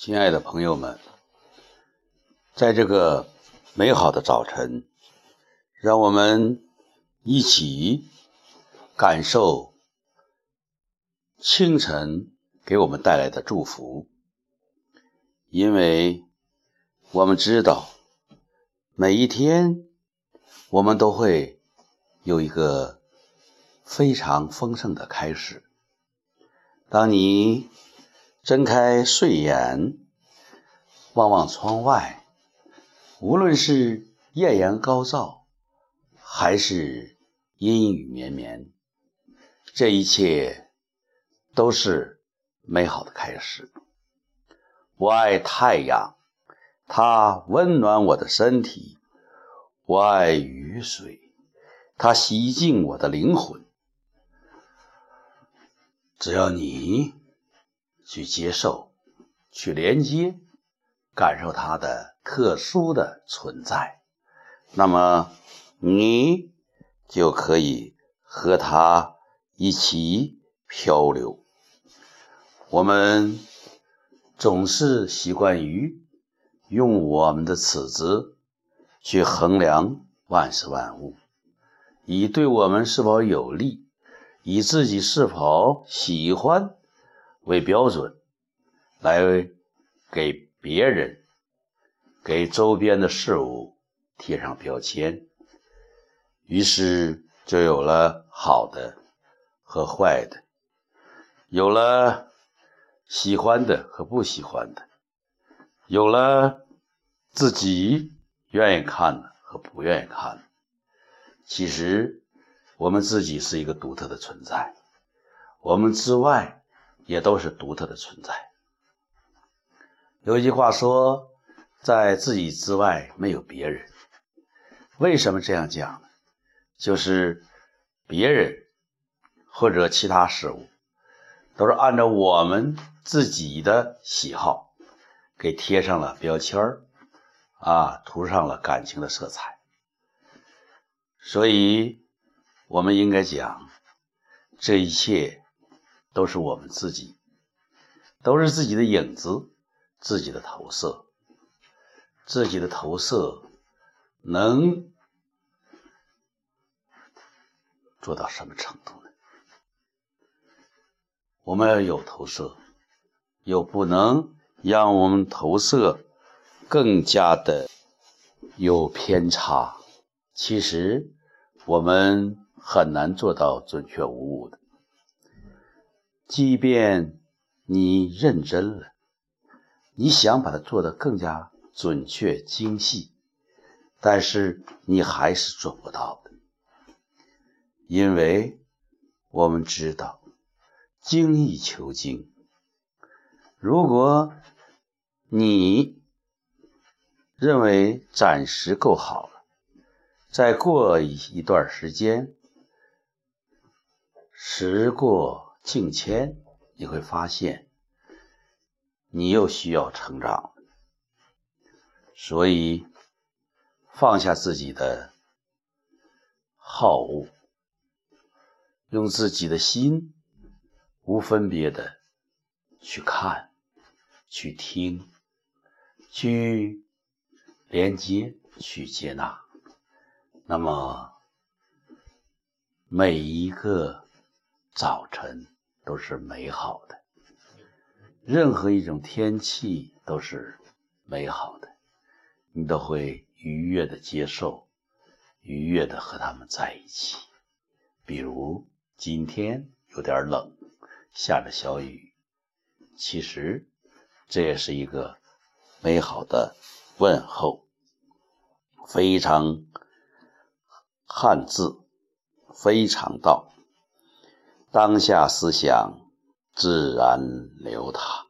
亲爱的朋友们，在这个美好的早晨，让我们一起感受清晨给我们带来的祝福，因为我们知道每一天我们都会有一个非常丰盛的开始。当你睁开睡眼，望望窗外，无论是艳阳高照，还是阴雨绵绵，这一切都是美好的开始。我爱太阳，它温暖我的身体；我爱雨水，它洗净我的灵魂。只要你去接受、去连接、感受它的特殊的存在，那么你就可以和它一起漂流。我们总是习惯于用我们的尺子去衡量万事万物，以对我们是否有利。以自己是否喜欢为标准，来给别人、给周边的事物贴上标签，于是就有了好的和坏的，有了喜欢的和不喜欢的，有了自己愿意看的和不愿意看的。其实。我们自己是一个独特的存在，我们之外也都是独特的存在。有一句话说，在自己之外没有别人。为什么这样讲呢？就是别人或者其他事物，都是按照我们自己的喜好给贴上了标签儿，啊，涂上了感情的色彩，所以。我们应该讲，这一切都是我们自己，都是自己的影子，自己的投射。自己的投射能做到什么程度呢？我们要有投射，又不能让我们投射更加的有偏差。其实我们。很难做到准确无误的。即便你认真了，你想把它做得更加准确精细，但是你还是做不到的，因为我们知道精益求精。如果你认为暂时够好了，再过一一段时间。时过境迁，你会发现，你又需要成长，所以放下自己的好恶，用自己的心无分别的去看、去听、去连接、去接纳，那么每一个。早晨都是美好的，任何一种天气都是美好的，你都会愉悦的接受，愉悦的和他们在一起。比如今天有点冷，下着小雨，其实这也是一个美好的问候，非常汉字，非常道。当下思想自然流淌。